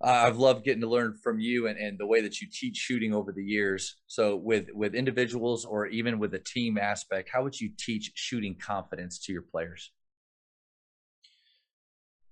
I've loved getting to learn from you and, and the way that you teach shooting over the years. So with with individuals or even with a team aspect, how would you teach shooting confidence to your players?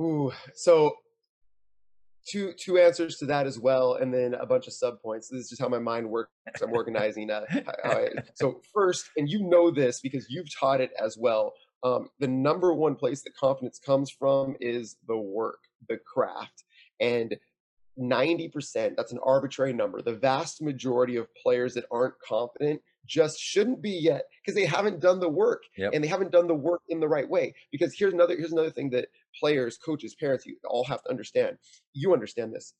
Ooh, so two two answers to that as well, and then a bunch of sub points. This is just how my mind works. I'm organizing. Uh, I, so first, and you know this because you've taught it as well. Um, the number one place that confidence comes from is the work, the craft, and 90%, that's an arbitrary number. The vast majority of players that aren't confident just shouldn't be yet because they haven't done the work yep. and they haven't done the work in the right way. Because here's another here's another thing that players, coaches, parents, you all have to understand. You understand this.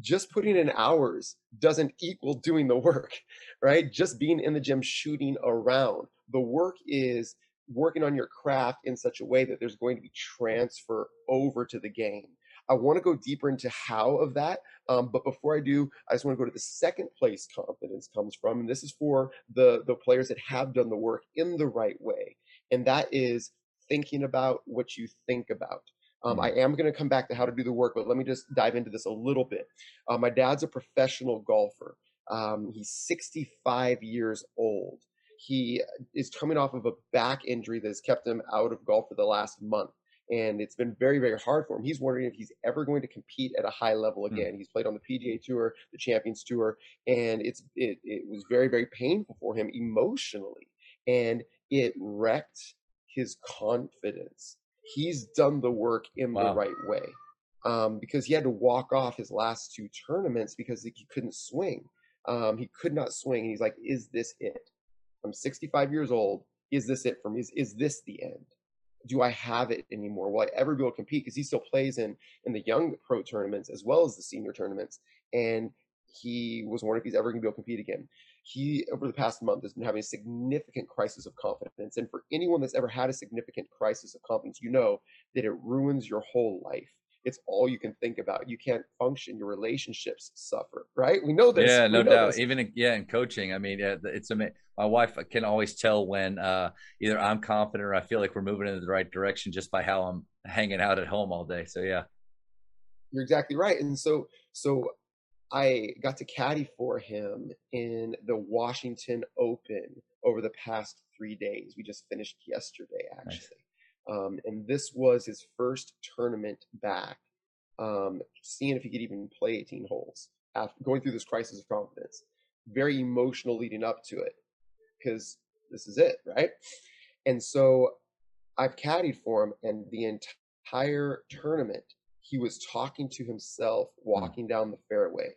Just putting in hours doesn't equal doing the work, right? Just being in the gym shooting around. The work is working on your craft in such a way that there's going to be transfer over to the game. I want to go deeper into how of that. Um, but before I do, I just want to go to the second place confidence comes from, and this is for the the players that have done the work in the right way, and that is thinking about what you think about. Um, I mm. am going to come back to how to do the work, but let me just dive into this a little bit. Uh, my dad's a professional golfer. Um, he's 65 years old. He is coming off of a back injury that has kept him out of golf for the last month and it's been very very hard for him. He's wondering if he's ever going to compete at a high level hmm. again. Mm. he's played on the pga tour the champions tour and it's it, it was very very painful for him emotionally and it wrecked his confidence. He's done the work in wow. the right way um, because he had to walk off his last two tournaments because he couldn't swing. Um, he could not swing and he's like is this it? I'm 65 years old. Is this it for me? Is, is this the end do I have it anymore? Will I ever be able to compete? Because he still plays in in the young pro tournaments as well as the senior tournaments, and he was wondering if he's ever going to be able to compete again. He over the past month has been having a significant crisis of confidence, and for anyone that's ever had a significant crisis of confidence, you know that it ruins your whole life it's all you can think about. You can't function. Your relationships suffer, right? We know this. Yeah, no doubt. This. Even yeah, in coaching, I mean, it's amazing. My wife can always tell when uh, either I'm confident or I feel like we're moving in the right direction just by how I'm hanging out at home all day. So yeah, you're exactly right. And so, so I got to caddy for him in the Washington Open over the past three days. We just finished yesterday, actually. Nice. Um, and this was his first tournament back, um, seeing if he could even play 18 holes after going through this crisis of confidence. Very emotional leading up to it because this is it, right? And so I've caddied for him, and the entire tournament, he was talking to himself hmm. walking down the fairway.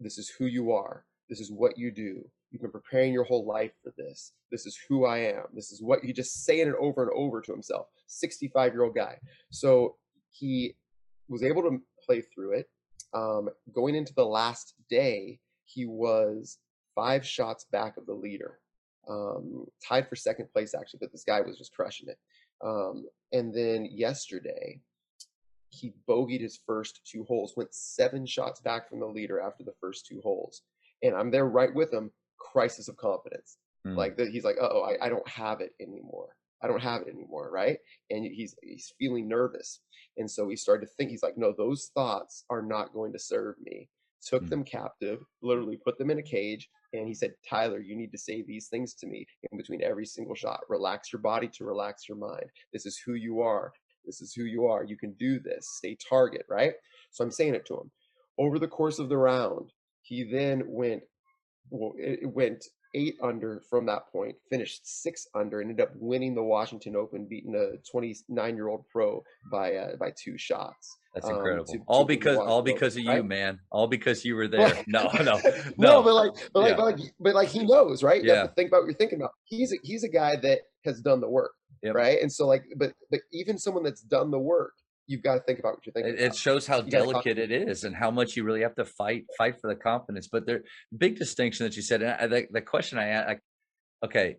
This is who you are. This is what you do. You've been preparing your whole life for this. This is who I am. This is what he just saying it over and over to himself. 65 year old guy. So he was able to play through it. Um, going into the last day, he was five shots back of the leader, um, tied for second place actually, but this guy was just crushing it. Um, and then yesterday, he bogeyed his first two holes, went seven shots back from the leader after the first two holes. And I'm there right with him crisis of confidence. Mm. Like that, he's like, oh, I, I don't have it anymore. I don't have it anymore, right? And he's he's feeling nervous, and so he started to think. He's like, no, those thoughts are not going to serve me. Took mm. them captive, literally put them in a cage, and he said, Tyler, you need to say these things to me in between every single shot. Relax your body to relax your mind. This is who you are. This is who you are. You can do this. Stay target, right? So I'm saying it to him. Over the course of the round, he then went well, it went eight under from that point, finished six under, and ended up winning the Washington Open, beating a 29 year old pro by uh, by two shots. That's um, incredible. Um, to, all to because all because of right? you, man. All because you were there. no, no, no, no. But like, but like, yeah. but like, but like, he knows, right? You yeah. think about what you're thinking about. He's a, he's a guy that has done the work, yep. right? And so like, but but even someone that's done the work you've got to think about what you're thinking. It, it shows how you delicate it is and how much you really have to fight fight for the confidence. But there, big distinction that you said. And I, the, the question I, I, okay,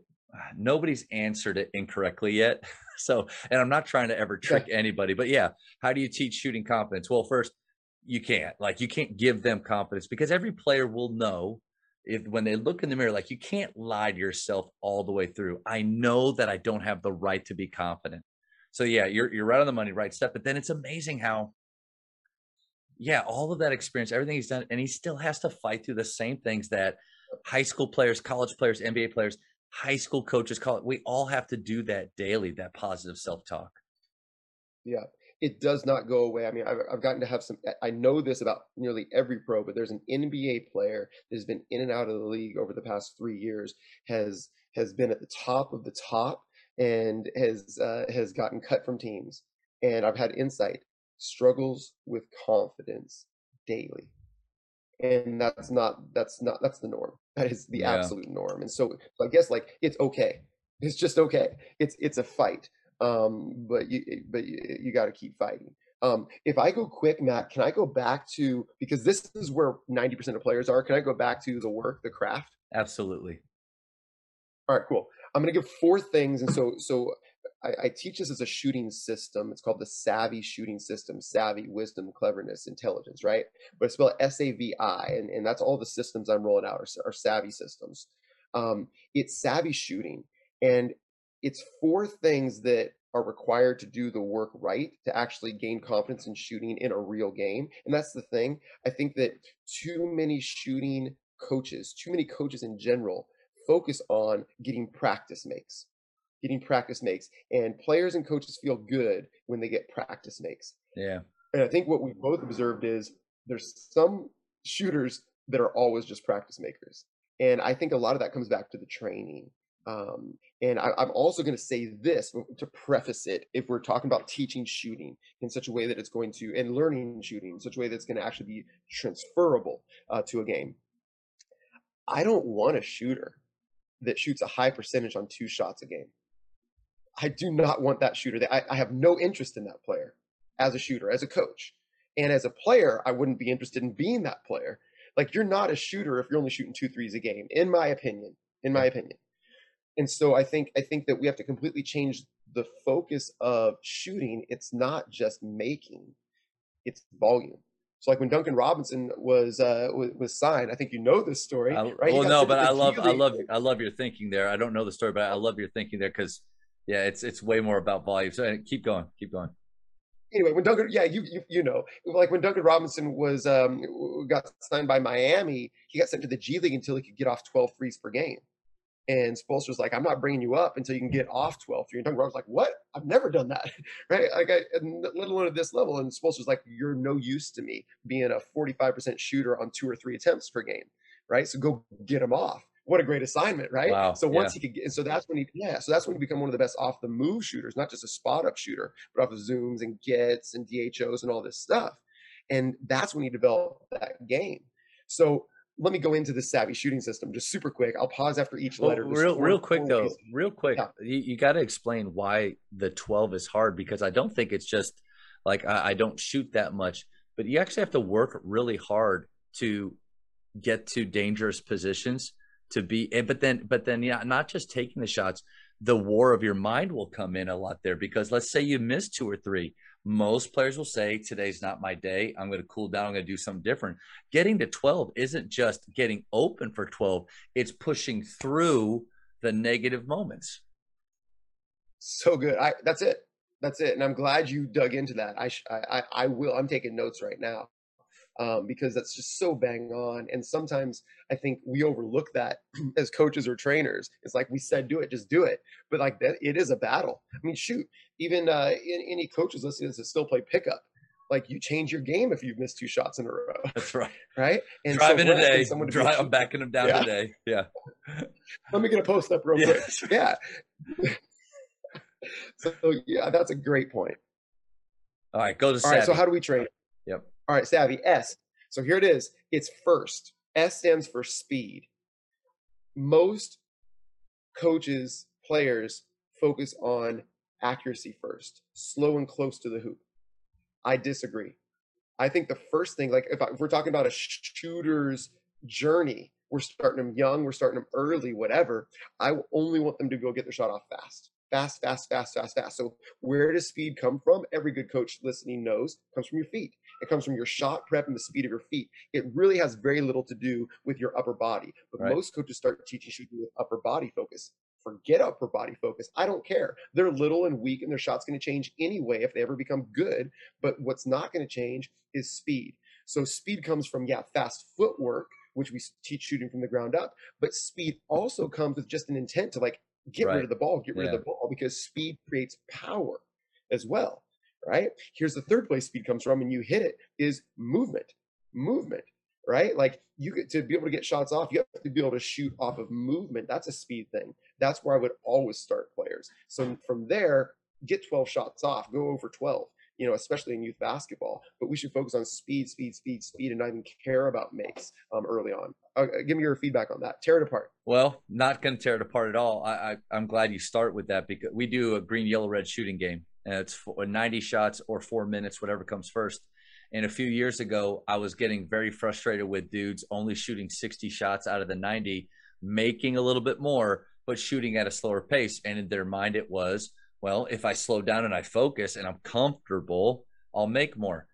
nobody's answered it incorrectly yet. So, and I'm not trying to ever trick anybody, but yeah, how do you teach shooting confidence? Well, first, you can't like you can't give them confidence because every player will know if when they look in the mirror like you can't lie to yourself all the way through i know that i don't have the right to be confident so yeah, you're you're right on the money, right step. But then it's amazing how yeah, all of that experience, everything he's done, and he still has to fight through the same things that high school players, college players, NBA players, high school coaches, college, we all have to do that daily, that positive self-talk. Yeah, it does not go away. I mean, I've, I've gotten to have some, I know this about nearly every pro, but there's an NBA player that has been in and out of the league over the past three years, has, has been at the top of the top and has, uh, has gotten cut from teams. And I've had insight struggles with confidence daily. And that's not that's not that's the norm. That is the yeah. absolute norm and so, so i guess like it's okay. It's just okay. It's it's a fight um but you but you, you got to keep fighting. Um if i go quick matt can i go back to because this is where 90% of players are can i go back to the work the craft? Absolutely all right cool i'm going to give four things and so so I, I, teach this as a shooting system. It's called the Savvy Shooting System. Savvy, wisdom, cleverness, intelligence, right? But it's spelled S-A-V-I, and, and that's all the systems I'm rolling out are, are savvy systems. Um, it's savvy shooting, and it's four things that are required to do the work right to actually gain confidence in shooting in a real game. And that's the thing. I think that too many shooting coaches, too many coaches in general, focus on getting practice makes getting practice makes. And players and coaches feel good when they get practice makes. Yeah. And I think what we've both observed is there's some shooters that are always just practice makers. And I think a lot of that comes back to the training. Um, and I, am also going to say this to preface it if we're talking about teaching shooting in such a way that it's going to, and learning shooting in such a way that's going to actually be transferable uh, to a game. I don't want a shooter that shoots a high percentage on two shots a game. I do not want that shooter. I, I have no interest in that player as a shooter, as a coach. And as a player, I wouldn't be interested in being that player. Like you're not a shooter if you're only shooting two threes a game, in my opinion. In my opinion. And so I think I think that we have to completely change the focus of shooting. It's not just making, it's volume. So like when Duncan Robinson was uh, was signed, I think you know this story, I, right? Well, no, but I love I love I love your thinking there. I don't know the story, but I love your thinking there because yeah, it's it's way more about volume. So keep going, keep going. Anyway, when Duncan, yeah, you you, you know, like when Duncan Robinson was um, got signed by Miami, he got sent to the G League until he could get off 12 threes per game. And Spoelstra's like, I'm not bringing you up until you can get off 12 threes. And Duncan was like, what? I've never done that, right? Like, I, let alone at this level. And Spoelstra's like, you're no use to me being a 45% shooter on two or three attempts per game, right? So go get him off what a great assignment, right? Wow. So once yeah. he could get, so that's when he, yeah, so that's when he become one of the best off the move shooters, not just a spot up shooter, but off of zooms and gets and DHOs and all this stuff. And that's when he developed that game. So let me go into the savvy shooting system just super quick. I'll pause after each letter. Well, real, real quick though, real quick. Yeah. You, you got to explain why the 12 is hard because I don't think it's just like I, I don't shoot that much, but you actually have to work really hard to get to dangerous positions to be eh, but then but then yeah not just taking the shots the war of your mind will come in a lot there. Because let's say you miss two or three. Most players will say today's not my day. I'm going to cool down. I'm going to do something different. Getting to 12 isn't just getting open for 12 it's pushing through the negative moments. So good. I that's it. That's it. And i'm glad you dug into that. I i i will i'm taking notes right now um, because that's just so bang on. And sometimes I think we overlook that as coaches or trainers. It's like we said, do it, just do it. But like that, it is a battle. I mean, shoot, even uh, in, any coaches listening to this still play pickup. Like you change your game if you've missed two shots in a row. That's right. Right. And driving so today. Drive, I'm backing them down yeah. today. Yeah. Let me get a post up real quick. Yeah. so yeah, that's a great point. All right, go to. All right, so how do we train? All right, savvy S. So here it is. It's first. S stands for speed. Most coaches, players focus on accuracy first, slow and close to the hoop. I disagree. I think the first thing, like if, I, if we're talking about a shooter's journey, we're starting them young, we're starting them early, whatever. I only want them to go get their shot off fast fast, fast, fast, fast, fast. So where does speed come from? Every good coach listening knows comes from your feet. It comes from your shot prep and the speed of your feet. It really has very little to do with your upper body. But right. most coaches start teaching shooting with upper body focus. Forget upper body focus. I don't care. They're little and weak, and their shot's going to change anyway if they ever become good. But what's not going to change is speed. So speed comes from, yeah, fast footwork, which we teach shooting from the ground up, but speed also comes with just an intent to like get right. rid of the ball, get rid yeah. of the ball, because speed creates power as well, right? Here's the third place speed comes from, and you hit it is movement, movement, right? Like you get to be able to get shots off, you have to be able to shoot off of movement. That's a speed thing. That's where I would always start players. So from there, get 12 shots off, go over 12 you know, especially in youth basketball. But we should focus on speed, speed, speed, speed, and not even care about makes um, early on. Uh, uh, give me your feedback on that. Tear it apart. Well, not going to tear it apart at all. I, I, am glad you start with that because we do a green, yellow, red shooting game. And it's 90 shots or four minutes, whatever comes first. And a few years ago, I was getting very frustrated with dudes only shooting 60 shots out of the 90, making a little bit more, but shooting at a slower pace. And in their mind, it was, well, if I slow down and I focus and I'm comfortable, I'll make more.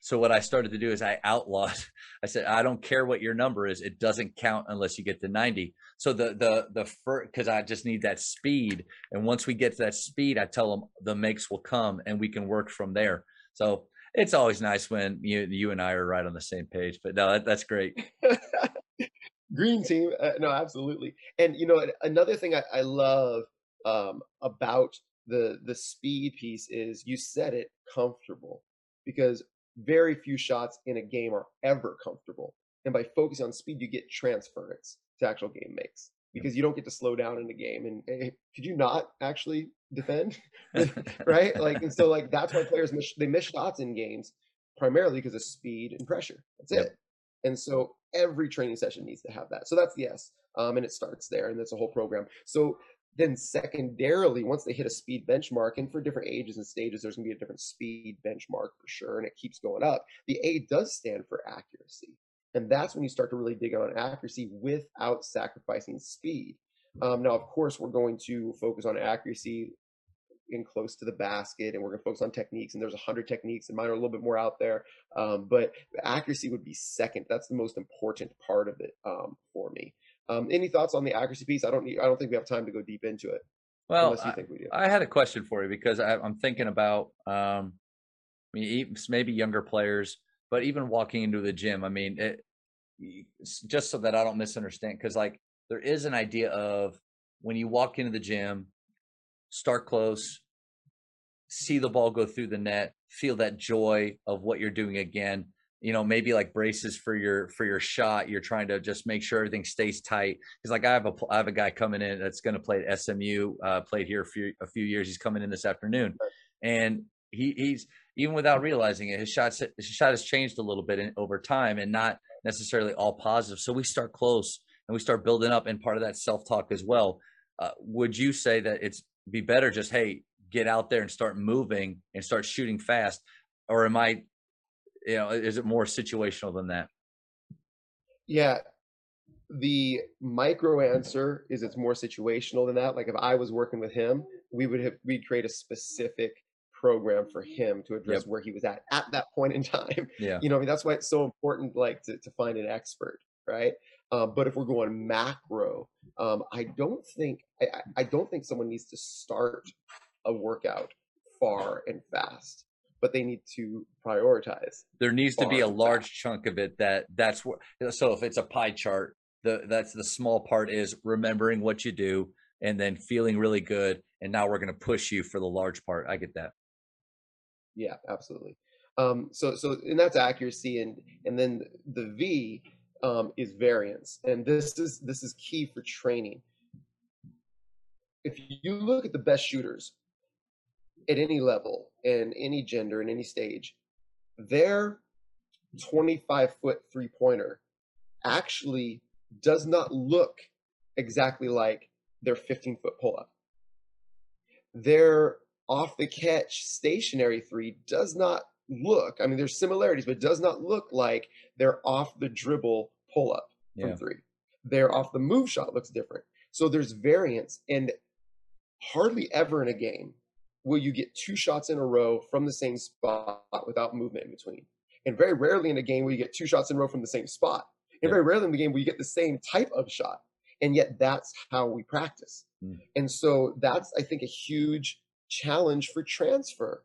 So what I started to do is I outlawed. I said, I don't care what your number is. It doesn't count unless you get to 90. So the the the first because I just need that speed. And once we get to that speed, I tell them the makes will come and we can work from there. So it's always nice when you you and I are right on the same page. But no, that, that's great. Green team, uh, no, absolutely. And you know another thing I, I love um, about the the speed piece is you set it comfortable because very few shots in a game are ever comfortable. And by focusing on speed, you get transference to actual game makes because you don't get to slow down in the game. And hey, eh, could you not actually defend, right? Like, and so like that's why players miss, they miss shots in games primarily because of speed and pressure. That's it. And so every training session needs to have that. So that's the S, um, and it starts there, and that's a whole program. So then secondarily, once they hit a speed benchmark, and for different ages and stages, there's gonna be a different speed benchmark for sure, and it keeps going up. The A does stand for accuracy. And that's when you start to really dig on accuracy without sacrificing speed. Um, now, of course, we're going to focus on accuracy in close to the basket, and we're going to focus on techniques. And there's a hundred techniques, and mine are a little bit more out there. Um, but accuracy would be second. That's the most important part of it um, for me. Um, any thoughts on the accuracy piece? I don't need, I don't think we have time to go deep into it. Well, I, we I, had a question for you because I, am thinking about um, I mean, maybe younger players, but even walking into the gym. I mean, it, just so that I don't misunderstand, because like there is an idea of when you walk into the gym, start close, see the ball go through the net, feel that joy of what you're doing again you know maybe like braces for your for your shot you're trying to just make sure everything stays tight. Because like i have a i have a guy coming in that's going to play at smu uh played here a few a few years. He's coming in this afternoon. And he he's even without realizing it his shot his shot has changed a little bit in, over time and not necessarily all positive. So we start close and we start building up and part of that self-talk as well. Uh, would you say that it's be better just hey get out there and start moving and start shooting fast? Or am i you know is it more situational than that? Yeah. The micro answer is it's more situational than that like if i was working with him we would have we'd create a specific program for him to address yep. where he was at at that point in time. Yeah. You know i mean that's why it's so important like to, to find an expert right? Uh, but if we're going macro um, i don't think I, I don't think someone needs to start a workout far and fast but they need to prioritize. There needs to be a large fast. chunk of it that that's what. So if it's a pie chart, the that's the small part is remembering what you do and then feeling really good. And now we're going to push you for the large part. I get that. Yeah, absolutely. Um, so so and that's accuracy, and and then the V um, is variance, and this is this is key for training. If you look at the best shooters, at any level and any gender and any stage, their 25 foot three pointer actually does not look exactly like their 15 foot pull up. Their off the catch stationary three does not look, I mean, there's similarities, but does not look like their off the dribble pull up from yeah. three. Their off the move shot looks different. So there's variance, and hardly ever in a game will you get two shots in a row from the same spot without movement in between. And very rarely in a game will you get two shots in a row from the same spot. And very rarely in the game will you get the same type of shot. And yet that's how we practice. Mm. And so that's, I think, a huge challenge for transfer.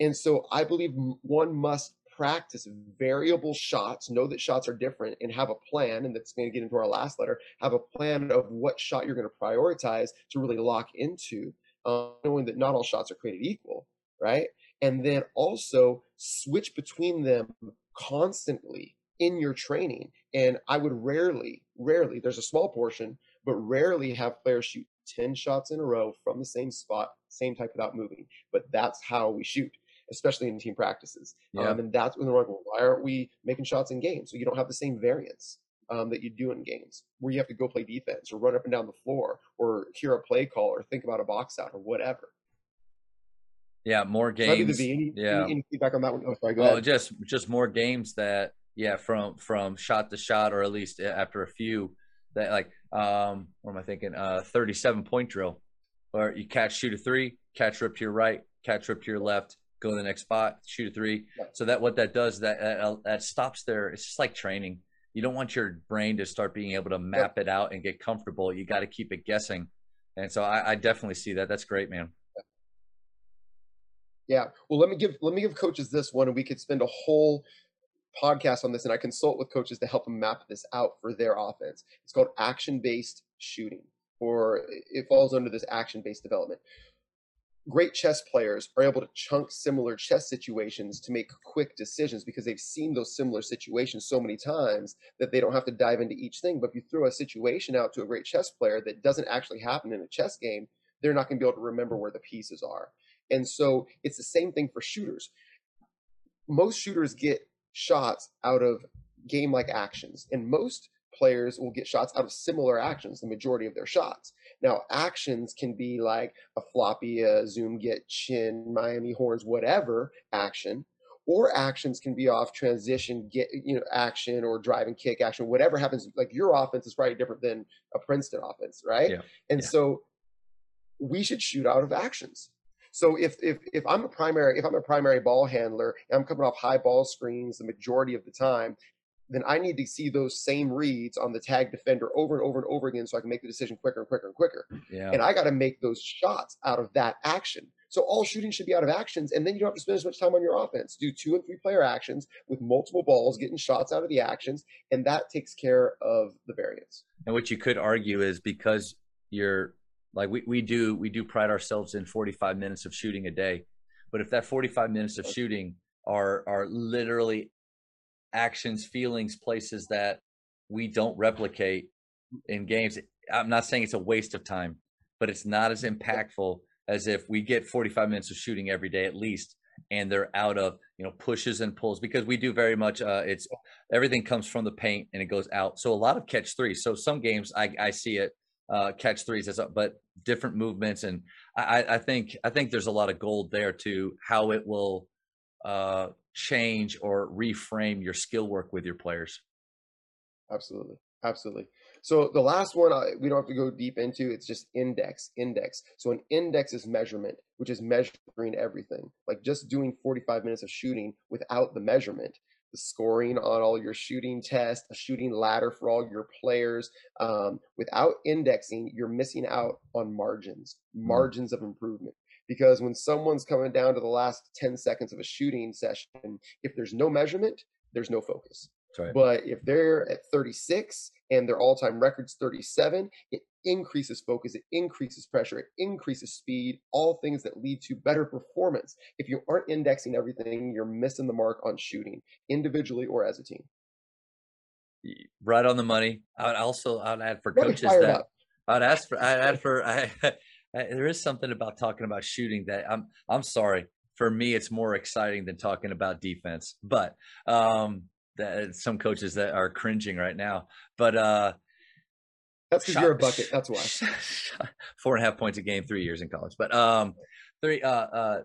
And so I believe one must practice variable shots, know that shots are different, and have a plan. And that's going to get into our last letter. Have a plan of what shot you're going to prioritize to really lock into, uh, knowing that not all shots are created equal, right? And then also switch between them constantly in your training. And I would rarely, rarely, there's a small portion, but rarely have players shoot 10 shots in a row from the same spot, same type without moving. But that's how we shoot especially in team practices. Yeah. Um, and that's when they're like, well, why aren't we making shots in games? So you don't have the same variance um, that you do in games where you have to go play defense or run up and down the floor or hear a play call or think about a box out or whatever. Yeah, more games. Any, yeah. Any, any, feedback on that one? Oh, sorry, go well, ahead. just just more games that yeah, from from shot to shot, or at least after a few that like um what am I thinking? Uh 37 point drill. Or you catch shoot a three, catch rip to your right, catch rip to your left, go to the next spot, shoot a three. Yeah. So that what that does that that stops there. It's just like training. You don't want your brain to start being able to map it out and get comfortable. You got to keep it guessing. And so I, I definitely see that. That's great, man. Yeah. Well, let me give let me give coaches this one, and we could spend a whole podcast on this. And I consult with coaches to help them map this out for their offense. It's called action based shooting, or it falls under this action based development great chess players are able to chunk similar chess situations to make quick decisions because they've seen those similar situations so many times that they don't have to dive into each thing. But if you throw a situation out to a great chess player that doesn't actually happen in a chess game, they're not going to be able to remember where the pieces are. And so it's the same thing for shooters. Most shooters get shots out of game like actions, and most players will get shots out of similar actions, the majority of their shots. Now, actions can be like a floppy, a zoom get chin, Miami horns, whatever action, or actions can be off transition, get you know, action or driving kick action, whatever happens. Like your offense is probably different than a Princeton offense, right? Yeah. And yeah. so we should shoot out of actions. So if if if I'm a primary if I'm a primary ball handler and I'm coming off high ball screens the majority of the time, then I need to see those same reads on the tag defender over and over and over again so I can make the decision quicker and quicker and quicker. Yeah. And I got to make those shots out of that action. So all shooting should be out of actions, and then you don't have to spend as much time on your offense. Do two and three player actions with multiple balls, getting shots out of the actions, and that takes care of the variance. And what you could argue is because you're like we, we do we do pride ourselves in 45 minutes of shooting a day. But if that 45 minutes of shooting are are literally actions, feelings, places that we don't replicate in games. I'm not saying it's a waste of time, but it's not as impactful as if we get 45 minutes of shooting every day at least and they're out of you know pushes and pulls because we do very much uh it's everything comes from the paint and it goes out. So a lot of catch threes. So some games i i see it uh catch threes as but different movements and i i think i think there's a lot of gold there to how it will uh change or reframe your skill work with your players. Absolutely. Absolutely. So the last one I, we don't have to go deep into. It's just index, index. So an index is measurement, which is measuring everything. Like just doing 45 minutes of shooting without the measurement, the scoring on all your shooting tests, a shooting ladder for all your players. Um, without indexing, you're missing out on margins, hmm. margins mm. of improvement because when someone's coming down to the last 10 seconds of a shooting session, if there's no measurement, there's no focus. Right. But if they're at 36 and their all time record's 37, it increases focus, it increases pressure, it increases speed, all things that lead to better performance. If you aren't indexing everything, you're missing the mark on shooting, individually or as a team. Right on the money. I would also I'd add for coaches that up. I'd ask for I'd add for I there is something about talking about shooting that I'm I'm sorry. For me it's more exciting than talking about defense but um that some coaches that are cringing right now but uh that's because you're a bucket that's why. four and a half points a game three years in college but um three uh uh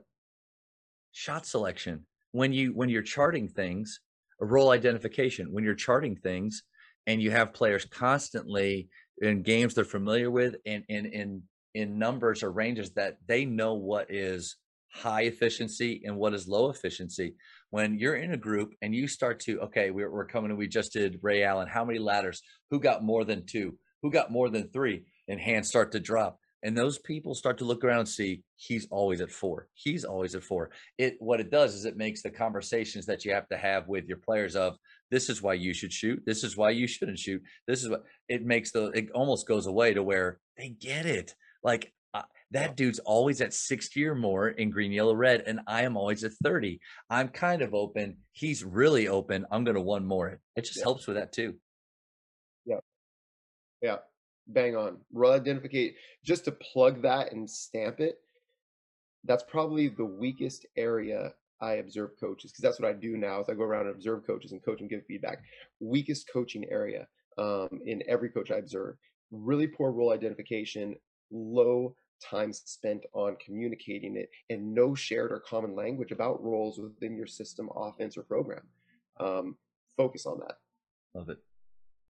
shot selection. When you when you're charting things a role identification. When you're charting things and you have players constantly in games they're familiar with and in in in numbers or ranges that they know what is high efficiency and what is low efficiency. When you're in a group and you start to, okay, we're, we're coming and we just did Ray Allen. How many ladders? Who got more than two? Who got more than three? And hands start to drop. and those people start to look around and see he's always at four. He's always at four. It what it does is it makes the conversations that you have to have with your players of this is why you should shoot. This is why you shouldn't shoot. This is what it makes the it almost goes away to where they get it. Like uh, that dude's always at 60 or more in green, yellow, red, and I am always at 30. I'm kind of open. He's really open. I'm going to one more. It just Yeah. helps with that too. Yeah. Yeah. Bang on. Role identification. Just to plug that and stamp it, that's probably the weakest area I observe coaches because that's what I do now. Is I go around and observe coaches and coach and give feedback. Weakest coaching area um, in every coach I observe. Really poor role identification, low time spent on communicating it, and no shared or common language about roles within your system, offense, or program. Um, focus on that. Love it.